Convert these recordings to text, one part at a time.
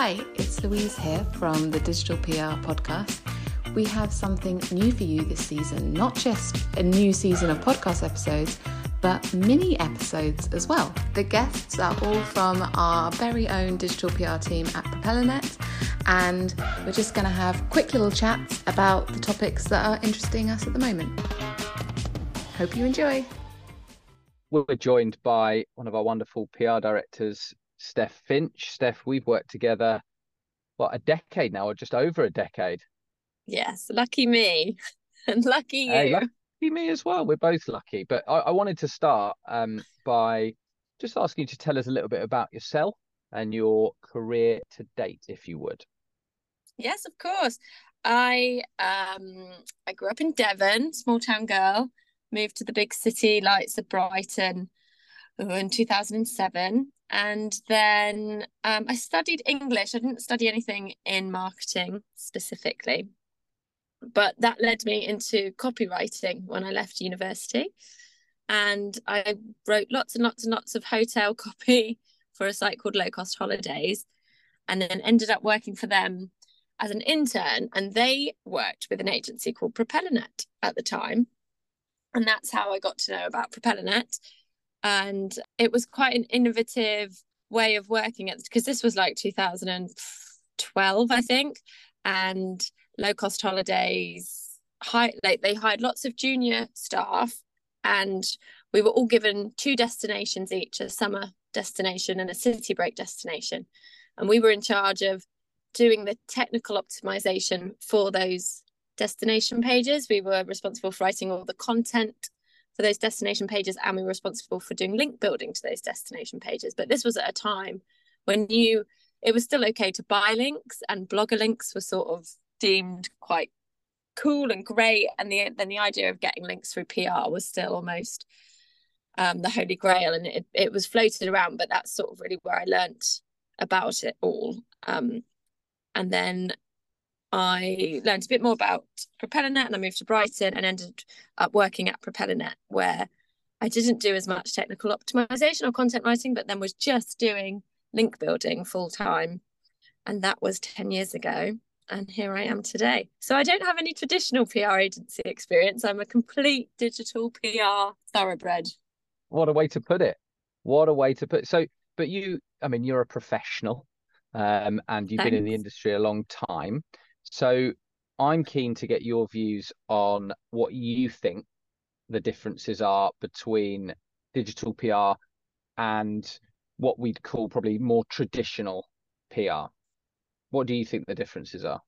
Hi, it's Louise here from the Digital PR podcast. We have something new for you this season, not just a new season of podcast episodes, but mini episodes as well. The guests are all from our very own digital PR team at Propellernet, and we're just going to have quick little chats about the topics that are interesting us at the moment. Hope you enjoy. We're joined by one of our wonderful PR directors, Steph Finch. Steph, we've worked together, what, a decade now, or just over a decade? Yes, lucky me. and lucky you. Hey, lucky me as well. We're both lucky. But I, I wanted to start um, by just asking you to tell us a little bit about yourself and your career to date, if you would. Yes, of course. I um I grew up in Devon, small town girl, moved to the big city lights of Brighton in 2007 and then um, I studied English. I didn't study anything in marketing specifically, but that led me into copywriting when I left university. And I wrote lots and lots and lots of hotel copy for a site called Low Cost Holidays, and then ended up working for them as an intern. And they worked with an agency called Propellernet at the time. And that's how I got to know about Propellernet and it was quite an innovative way of working it because this was like 2012 i think and low cost holidays high like they hired lots of junior staff and we were all given two destinations each a summer destination and a city break destination and we were in charge of doing the technical optimization for those destination pages. We were responsible for writing all the content for those destination pages and we were responsible for doing link building to those destination pages. But this was at a time when you it was still okay to buy links and blogger links were sort of deemed quite cool and great and the then the idea of getting links through PR was still almost um, the holy grail and it, it was floated around but that's sort of really where I learnt about it all. Um, and then I learned a bit more about Propellernet and I moved to Brighton and ended up working at Propellernet where I didn't do as much technical optimization or content writing, but then was just doing link building full time. And that was 10 years ago. And here I am today. So I don't have any traditional PR agency experience. I'm a complete digital PR thoroughbred. What a way to put it. What a way to put it. So, but you, I mean, you're a professional um, and you've Thanks. been in the industry a long time. So I'm keen to get your views on what you think the differences are between digital PR and what we'd call probably more traditional PR. What do you think the differences are?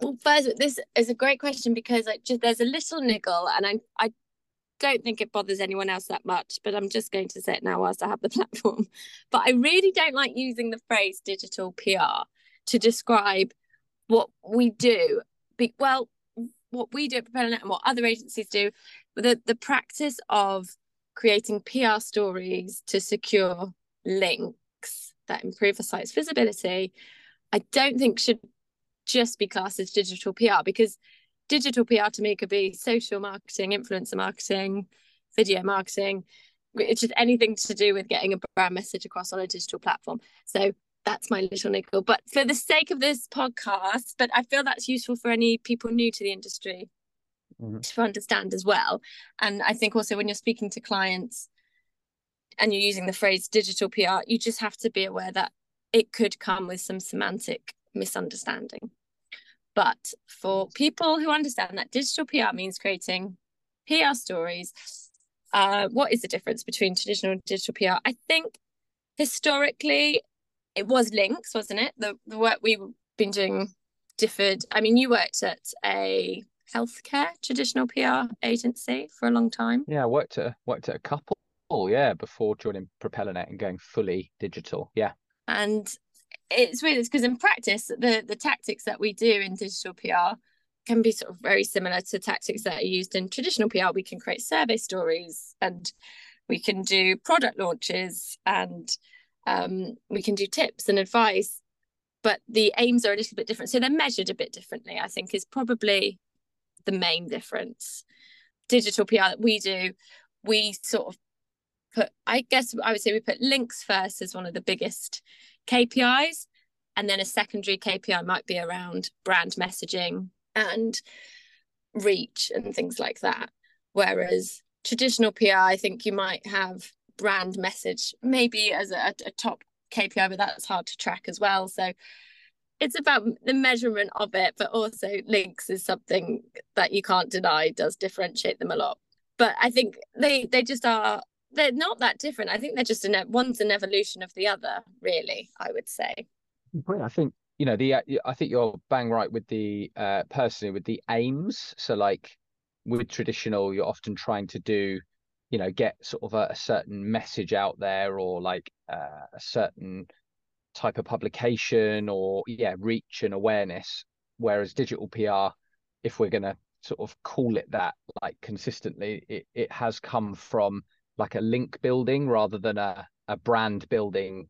Well, first, this is a great question because like just there's a little niggle, and I I don't think it bothers anyone else that much, but I'm just going to say it now whilst I have the platform. But I really don't like using the phrase digital PR to describe what we do be, well what we do at Propellernet and what other agencies do the the practice of creating PR stories to secure links that improve a site's visibility I don't think should just be classed as digital PR because digital PR to me could be social marketing influencer marketing video marketing it's just anything to do with getting a brand message across on a digital platform. So that's my little nickel. But for the sake of this podcast, but I feel that's useful for any people new to the industry mm-hmm. to understand as well. And I think also when you're speaking to clients and you're using the phrase digital PR, you just have to be aware that it could come with some semantic misunderstanding. But for people who understand that digital PR means creating PR stories, uh, what is the difference between traditional and digital PR? I think historically it was links, wasn't it? The, the work we've been doing differed. I mean, you worked at a healthcare traditional PR agency for a long time. Yeah, I worked at worked at a couple. Yeah, before joining Propellernet and going fully digital. Yeah, and it's weird because in practice, the the tactics that we do in digital PR can be sort of very similar to tactics that are used in traditional PR. We can create survey stories and we can do product launches and um, we can do tips and advice but the aims are a little bit different so they're measured a bit differently i think is probably the main difference digital pr that we do we sort of put i guess i would say we put links first as one of the biggest kpis And then a secondary KPI might be around brand messaging and reach and things like that. Whereas traditional PR, I think you might have brand message maybe as a, a top KPI, but that's hard to track as well. So it's about the measurement of it, but also links is something that you can't deny does differentiate them a lot. But I think they they just are they're not that different. I think they're just an one's an evolution of the other, really. I would say. I think you know the I think you're bang right with the uh personally with the aims. So like with traditional, you're often trying to do you know get sort of a, a certain message out there or like uh, a certain type of publication or yeah reach and awareness. Whereas digital pr if we're going to sort of call it that like consistently it, it has come from like a link building rather than a, a brand building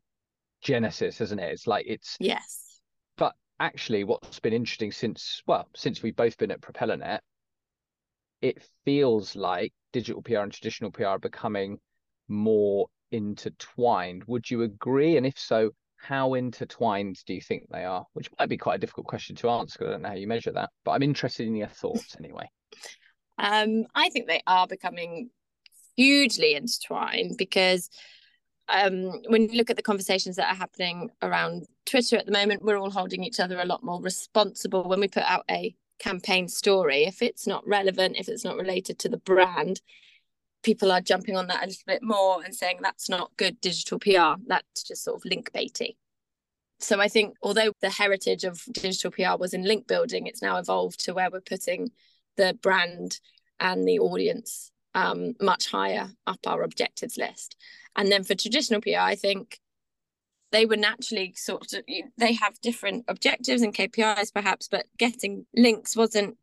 genesis isn't it? It's like it's yes. But actually what's been interesting since well since we've both been at propellernet it feels like digital PR and traditional PR are becoming more intertwined. Would you agree? And if so, how intertwined do you think they are? Which might be quite a difficult question to answer I don't know how you measure that, but I'm interested in your thoughts anyway. Um, I think they are becoming hugely intertwined because um, when you look at the conversations that are happening around Twitter at the moment, we're all holding each other a lot more responsible when we put out a campaign story. If it's not relevant, if it's not related to the brand, people are jumping on that a little bit more and saying that's not good digital PR. That's just sort of link baity. So I think although the heritage of digital PR was in link building, it's now evolved to where we're putting the brand and the audience um, much higher up our objectives list. And then for traditional PR, I think they were naturally sort of they have different objectives and KPIs perhaps, but getting links wasn't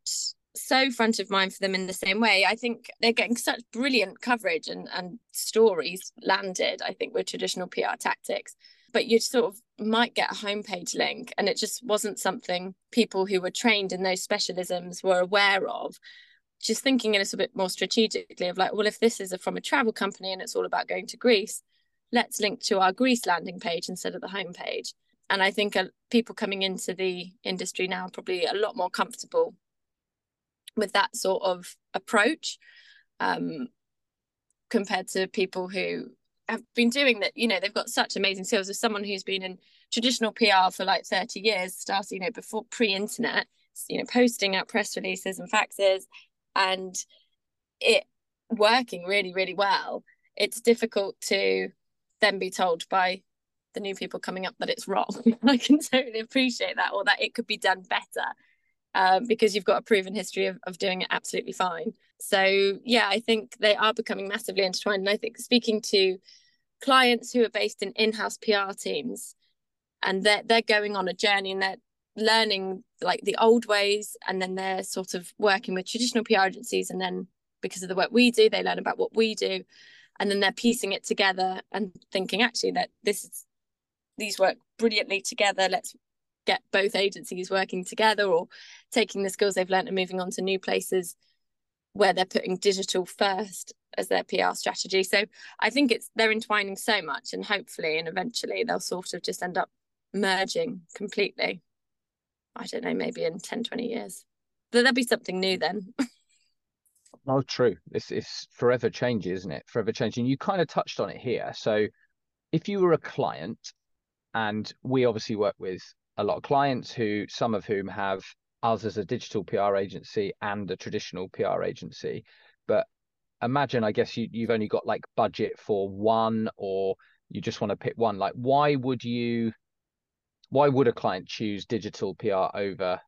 so front of mind for them in the same way. I think they're getting such brilliant coverage and, and stories landed, I think, with traditional PR tactics. But you sort of might get a homepage link, and it just wasn't something people who were trained in those specialisms were aware of. Just thinking a little bit more strategically of like, well, if this is a, from a travel company and it's all about going to Greece, let's link to our Greece landing page instead of the homepage. And I think uh, people coming into the industry now are probably a lot more comfortable with that sort of approach um, compared to people who have been doing that. You know, they've got such amazing skills. As someone who's been in traditional PR for like 30 years, starting, you know, before pre internet, you know, posting out press releases and faxes and it working really, really well. It's difficult to then be told by the new people coming up that it's wrong. I can totally appreciate that, or that it could be done better. Um, because you've got a proven history of, of doing it absolutely fine. So yeah, I think they are becoming massively intertwined. And I think speaking to clients who are based in in-house PR teams and they're they're going on a journey and they're learning like the old ways and then they're sort of working with traditional PR agencies and then because of the work we do, they learn about what we do and then they're piecing it together and thinking actually that this is these work brilliantly together let's get both agencies working together or taking the skills they've learned and moving on to new places where they're putting digital first as their PR strategy. So I think it's they're entwining so much and hopefully and eventually they'll sort of just end up merging completely. I don't know, maybe in 10, 20 years. But there'll be something new then. Oh, true. It's it's forever changing, isn't it? Forever changing. You kind of touched on it here. So, if you were a client, and we obviously work with a lot of clients who, some of whom have us as a digital PR agency and a traditional PR agency, but imagine, I guess you you've only got like budget for one, or you just want to pick one. Like, why would you? Why would a client choose digital PR over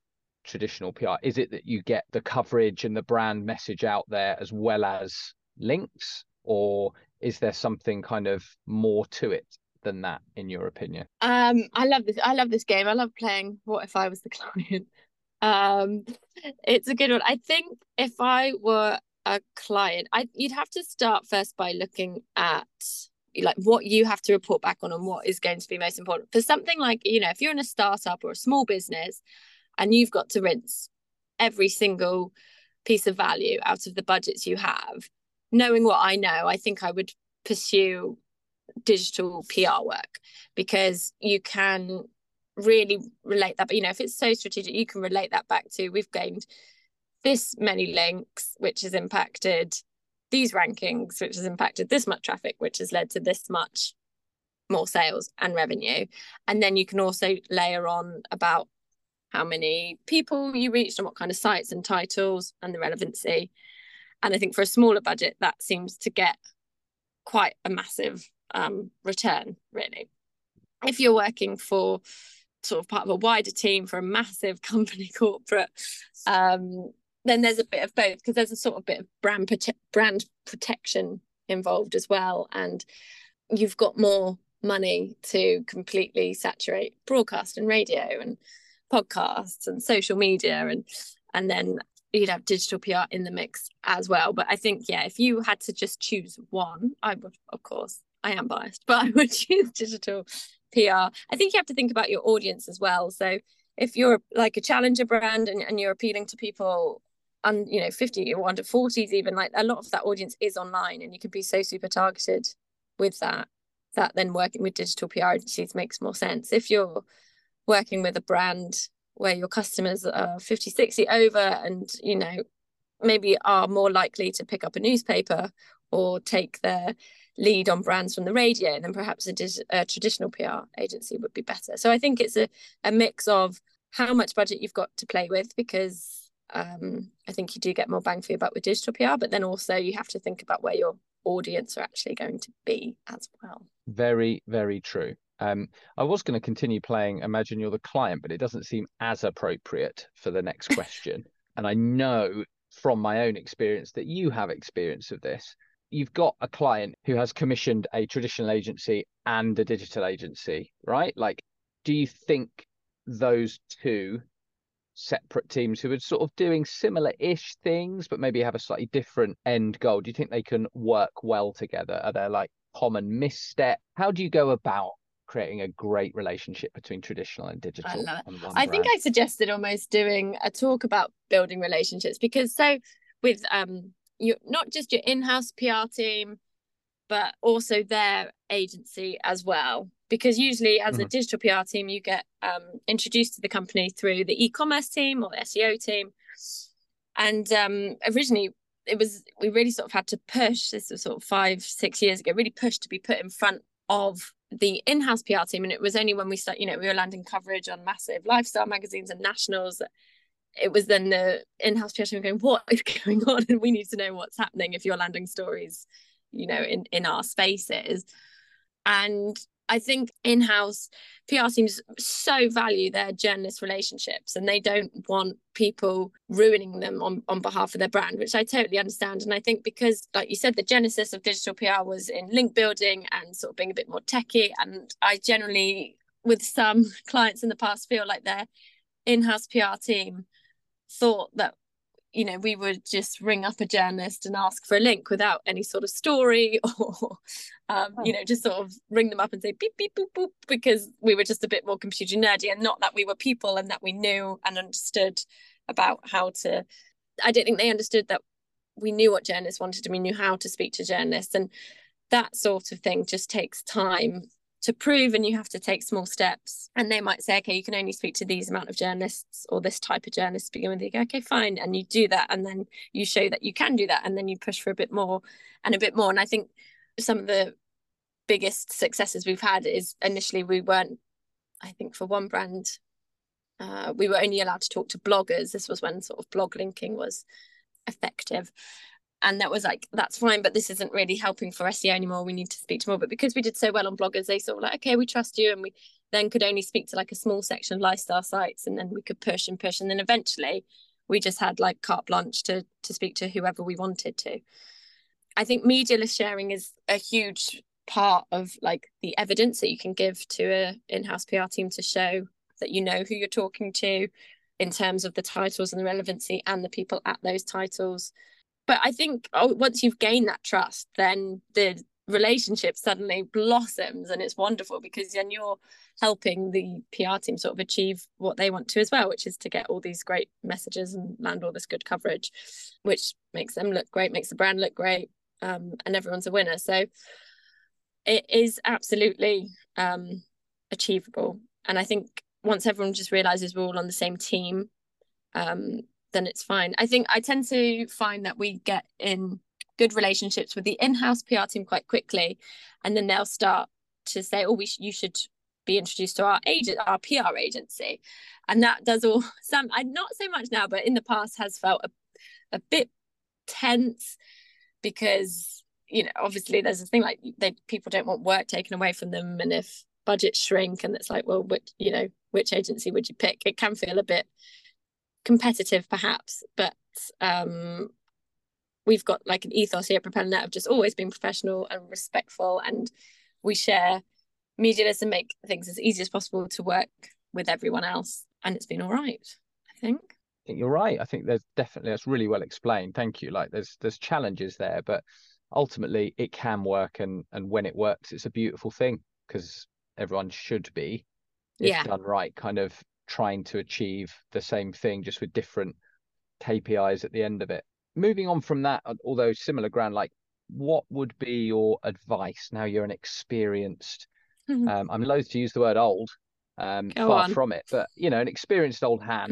traditional PR? Is it that you get the coverage and the brand message out there as well as links, or is there something kind of more to it than that, in your opinion? Um, I love this. I love this game. I love playing. What if I was the client? Um, it's a good one. I think if I were a client, I you'd have to start first by looking at like what you have to report back on and what is going to be most important for something like you know if you're in a startup or a small business and you've got to rinse every single piece of value out of the budgets you have. Knowing what i know i think i would pursue digital pr work because you can really relate that but you know if it's so strategic you can relate that back to we've gained this many links which has impacted these rankings which has impacted this much traffic which has led to this much more sales and revenue. And then you can also layer on about how many people you reached and what kind of sites and titles and the relevancy. And i think for a smaller budget that seems to get quite a massive um, return really. If you're working for sort of part of a wider team for a massive company corporate um, then there's a bit of both because there's a sort of bit of brand prote- brand protection involved as well. And you've got more money to completely saturate broadcast and radio and podcasts and social media and and then you'd have digital PR in the mix as well but I think yeah if you had to just choose one I would of course I am biased but I would choose digital PR. I think you have to think about your audience as well. So if you're like a challenger brand and, and you're appealing to people and you know 50 or under 40s even like a lot of that audience is online and you can be so super targeted with that that then working with digital PR agencies makes more sense. If you're working with a brand where your customers are 50 60 over and you know maybe are more likely to pick up a newspaper or take their lead on brands from the radio, then perhaps a, a, traditional PR agency would be better. So I think it's a, a mix of how much budget you've got to play with because um, I think you do get more bang for your buck with digital PR, but then also you have to think about where your audience are actually going to be as well. Very, very true. Um, I was going to continue playing Imagine You're the Client, but it doesn't seem as appropriate for the next question. and I know from my own experience that you have experience of this you've got a client who has commissioned a traditional agency and a digital agency, right? Like, do you think those two separate teams who are sort of doing similar ish things, but maybe have a slightly different end goal, do you think they can work well together? Are there like common misstep? How do you go about creating a great relationship between traditional and digital? I, I think I suggested almost doing a talk about building relationships because so with um you not just your in-house PR team, but also their agency as well. Because usually, as mm-hmm. a digital PR team, you get um, introduced to the company through the e-commerce team or the SEO team. And um, originally, it was we really sort of had to push. This was sort of five, six years ago. Really pushed to be put in front of the in-house PR team, and it was only when we start, you know, we were landing coverage on massive lifestyle magazines and nationals it was then the in-house PR team going, what is going on? And we need to know what's happening if you're landing stories, you know, in, in our spaces. And I think in-house PR teams so value their journalist relationships and they don't want people ruining them on, on behalf of their brand, which I totally understand. And I think because, like you said, the genesis of digital PR was in link building and sort of being a bit more techie. And I generally, with some clients in the past, feel like their in-house PR team thought that you know we would just ring up a journalist and ask for a link without any sort of story or um, oh. you know just sort of ring them up and say beep beep boop boop because we were just a bit more computer nerdy and not that we were people and that we knew and understood about how to i don't think they understood that we knew what journalists wanted and we knew how to speak to journalists and that sort of thing just takes time to prove and you have to take small steps. And they might say okay you can only speak to these amount of journalists or this type of journalists to begin with. You go okay fine. And you do that and then you show that you can do that and then you push for a bit more and a bit more. And i think some of the biggest successes we've had is initially we weren't i think for one brand uh, we were only allowed to talk to bloggers. This was when sort of blog linking was effective and that was like that's fine but this isn't really helping for SEO anymore. We need to speak to more. But because we did so well on bloggers they sort of like okay we trust you and we then could only speak to like a small section of lifestyle sites and then we could push and push. And then eventually we just had like carte blanche to to speak to whoever we wanted to. I think media list sharing is a huge part of like the evidence that you can give to a in-house PR team to show that you know who you're talking to in terms of the titles and the relevancy and the people at those titles but I think oh, once you've gained that trust, then the relationship suddenly blossoms and it's wonderful because then you're helping the PR team sort of achieve what they want to as well, which is to get all these great messages and land all this good coverage, which makes them look great, makes the brand look great, um, and everyone's a winner. So it is absolutely um, achievable. And I think once everyone just realizes we're all on the same team, um, then it's fine. I think I tend to find that we get in good relationships with the in-house PR team quite quickly, and then they'll start to say, "Oh, we sh- you should be introduced to our agent, our PR agency," and that does all. Some, I not so much now, but in the past has felt a, a bit tense because you know obviously there's a thing like they people don't want work taken away from them, and if budgets shrink, and it's like, well, which you know which agency would you pick? It can feel a bit competitive perhaps but um we've got like an ethos here at Propeller of just always being professional and respectful and we share medialist and make things as easy as possible to work with everyone else and it's been all right I think. I think you're right. I think there's definitely that's really well explained. Thank you. Like there's there's challenges there but ultimately it can work and and when it works it's a beautiful thing because everyone should be if yeah. done right kind of trying to achieve the same thing just with different KPIs at the end of it. Moving on from that, although similar ground, like what would be your advice now you're an experienced mm-hmm. um, i'm loath to use the word old um, far on. from it but you know an experienced old hand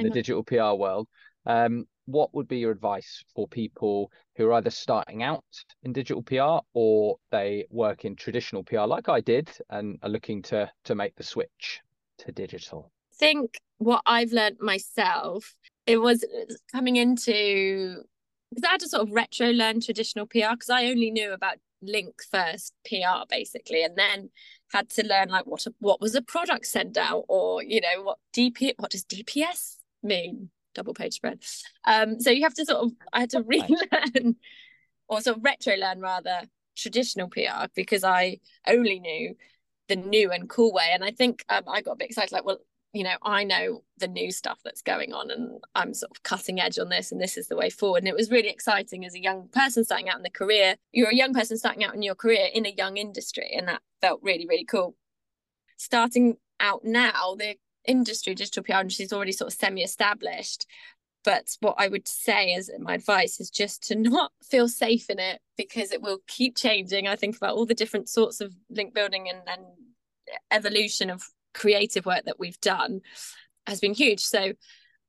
in the digital pr world um, what would be your advice for people who are either starting out in digital pr or they work in traditional pr like i did and are looking to to make the switch to digital think what I've learned myself, it was coming into because I had to sort of retro learn traditional PR because I only knew about link first PR basically, and then had to learn like what a, what was a product send out or you know what DP what does DPS mean double page spread. Um, so you have to sort of I had to relearn or sort of retro learn rather traditional PR because I only knew the new and cool way. And I think um, I got a bit excited, like, well, you know i know the new stuff that's going on and i'm sort of cutting edge on this and this is the way forward. And it was really exciting as a young person starting out in the career. You're a young person starting out in your career in a young industry and that felt really really cool. Starting out now the industry digital pr industry is already sort of semi-established. But what i would say as my advice is just to not feel safe in it because it will keep changing. I think about all the different sorts of link building and, and evolution of creative work that we've done has been huge. So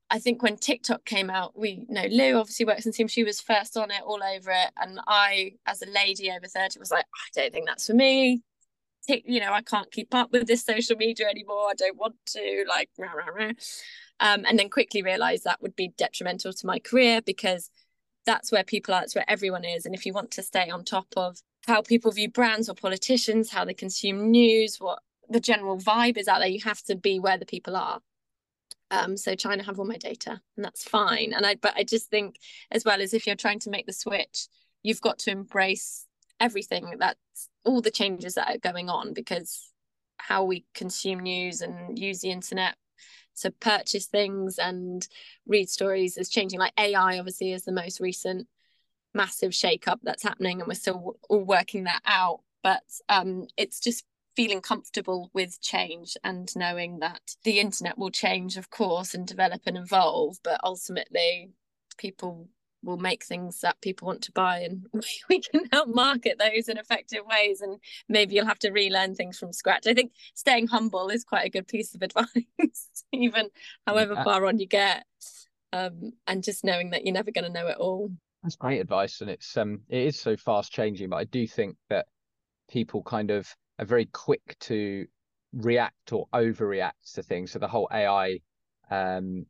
I think when TikTok came out, we you know Lou obviously works in team. She was first on it, all over it, and I, as a lady over thirty, was like, I don't think that's for me. You know, I can't keep up with this social media anymore. I don't want to. Like, rah, rah, rah. Um, and then quickly realised that would be detrimental to my career because that's where people are. That's where everyone is. And if you want to stay on top of how people view brands or politicians, how they consume news, what the general vibe is out there you have to be where the people are. Um so to have all my data and that's fine. And i but i just think as well as if you're trying to make the switch you've got to embrace everything that's all the changes that are going on because how we consume news and use the internet to purchase things and read stories is changing. Like ai obviously is the most recent massive shake up that's happening and we're still all working that out. But um it's just feeling comfortable with change and knowing that the internet will change of course and develop and evolve but ultimately people will make things that people want to buy and we can help market those in effective ways and maybe you'll have to relearn things from scratch. I think staying humble is quite a good piece of advice even however far on you get um, and just knowing that you're never going to know it all. That's great advice and it's um it is so fast changing but i do think that people kind of are very quick to react or overreact to things. So the whole AI um,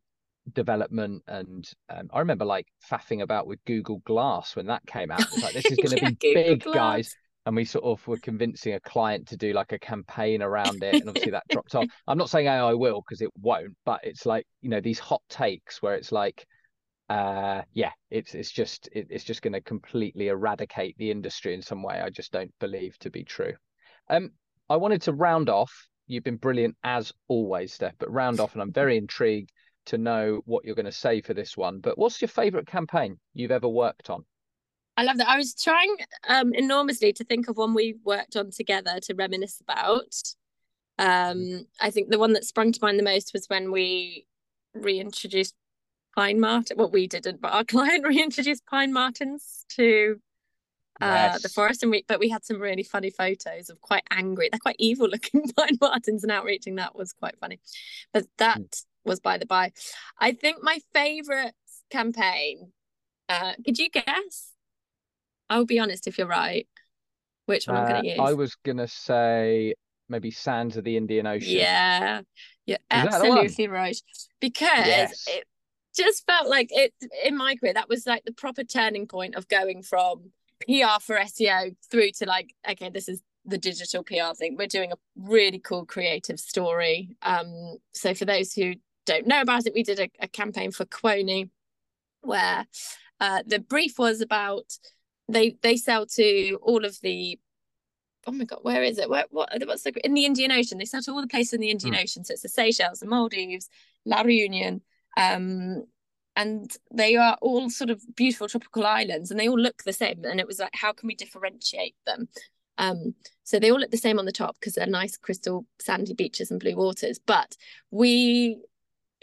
development and um, I remember like faffing about with Google Glass when that came out. It's like this is going to yeah, be Google big, Glass. guys. And we sort of were convincing a client to do like a campaign around it, and obviously that dropped off. I'm not saying AI will because it won't, but it's like you know these hot takes where it's like uh yeah it's it's just it, it's just going to completely eradicate the industry in some way i just don't believe to be true um, I wanted to round off. You've been brilliant as always, Steph, but round off, and I'm very intrigued to know what you're going to say for this one. But what's your favourite campaign you've ever worked on? I love that. I was trying um, enormously to think of one we worked on together to reminisce about. Um, I think the one that sprung to mind the most was when we reintroduced pine marten. Well, we didn't, but our client reintroduced pine martens to uh, Yes. the forest, and we but we had some really funny photos of quite angry. They're quite evil looking pine martens, and outreaching that was quite funny. But that was by the by. I think my favourite campaign. Uh, could you guess? I'll be honest if you're right. Which one I'm Uh, going to use? I was gonna say maybe Sands of the Indian Ocean. Yeah, you're that absolutely right. Because Yes. it just felt like it in my career, that was like the proper turning point of going from PR for SEO through to like, okay, this is the digital PR thing. We're doing a really cool creative story. Um, so for those who don't know about it, we did a, a campaign for Kuoni where uh, the brief was about they they sell to all of the oh my god, where is it? Where what what's the in the Indian Ocean? They sell to all the places in the Indian Hmm. Ocean. So it's the Seychelles, the Maldives, La Reunion, um, and they are all sort of beautiful tropical islands, and they all look the same. And it was like, how can we differentiate them? Um, so they all look the same on the top because they're nice crystal sandy beaches and blue waters. But we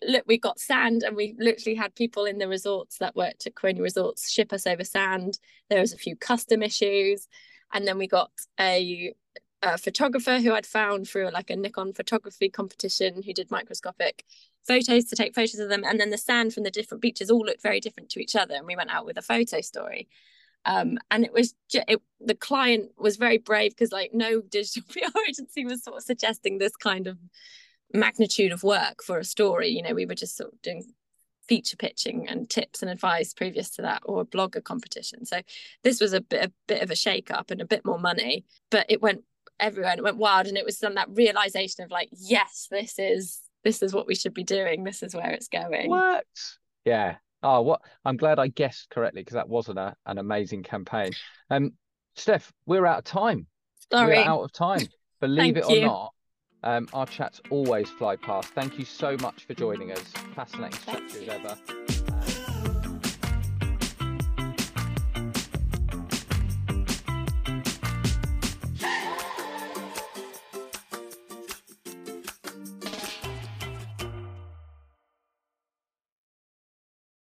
look, we got sand, and we literally had people in the resorts that worked at Kuoni Resorts ship us over sand. There was a few custom issues, and then we got a, a photographer who I'd found through like a Nikon photography competition who did microscopic photos to take photos of them, and then the sand from the different beaches all looked very different to each other, and we went out with a photo story. Um, and it was it, the client was very brave because like no digital PR agency was sort of suggesting this kind of magnitude of work for a story. You know, we were just sort of doing feature pitching and tips and advice previous to that or a blogger competition. So this was a bit a bit of a shake up and a bit more money, but it went everywhere and it went wild and it was some that realization of like, yes, this is this is what we should be doing. This is where it's going. What? Yeah. Oh, what? I'm glad I guessed correctly because that wasn't a, an amazing campaign. Um, Steph, we're out of time. Sorry. We're out of time. Believe it or you. not, um, our chats always fly past. Thank you so much for joining us. Fascinating Thank structure as you. ever.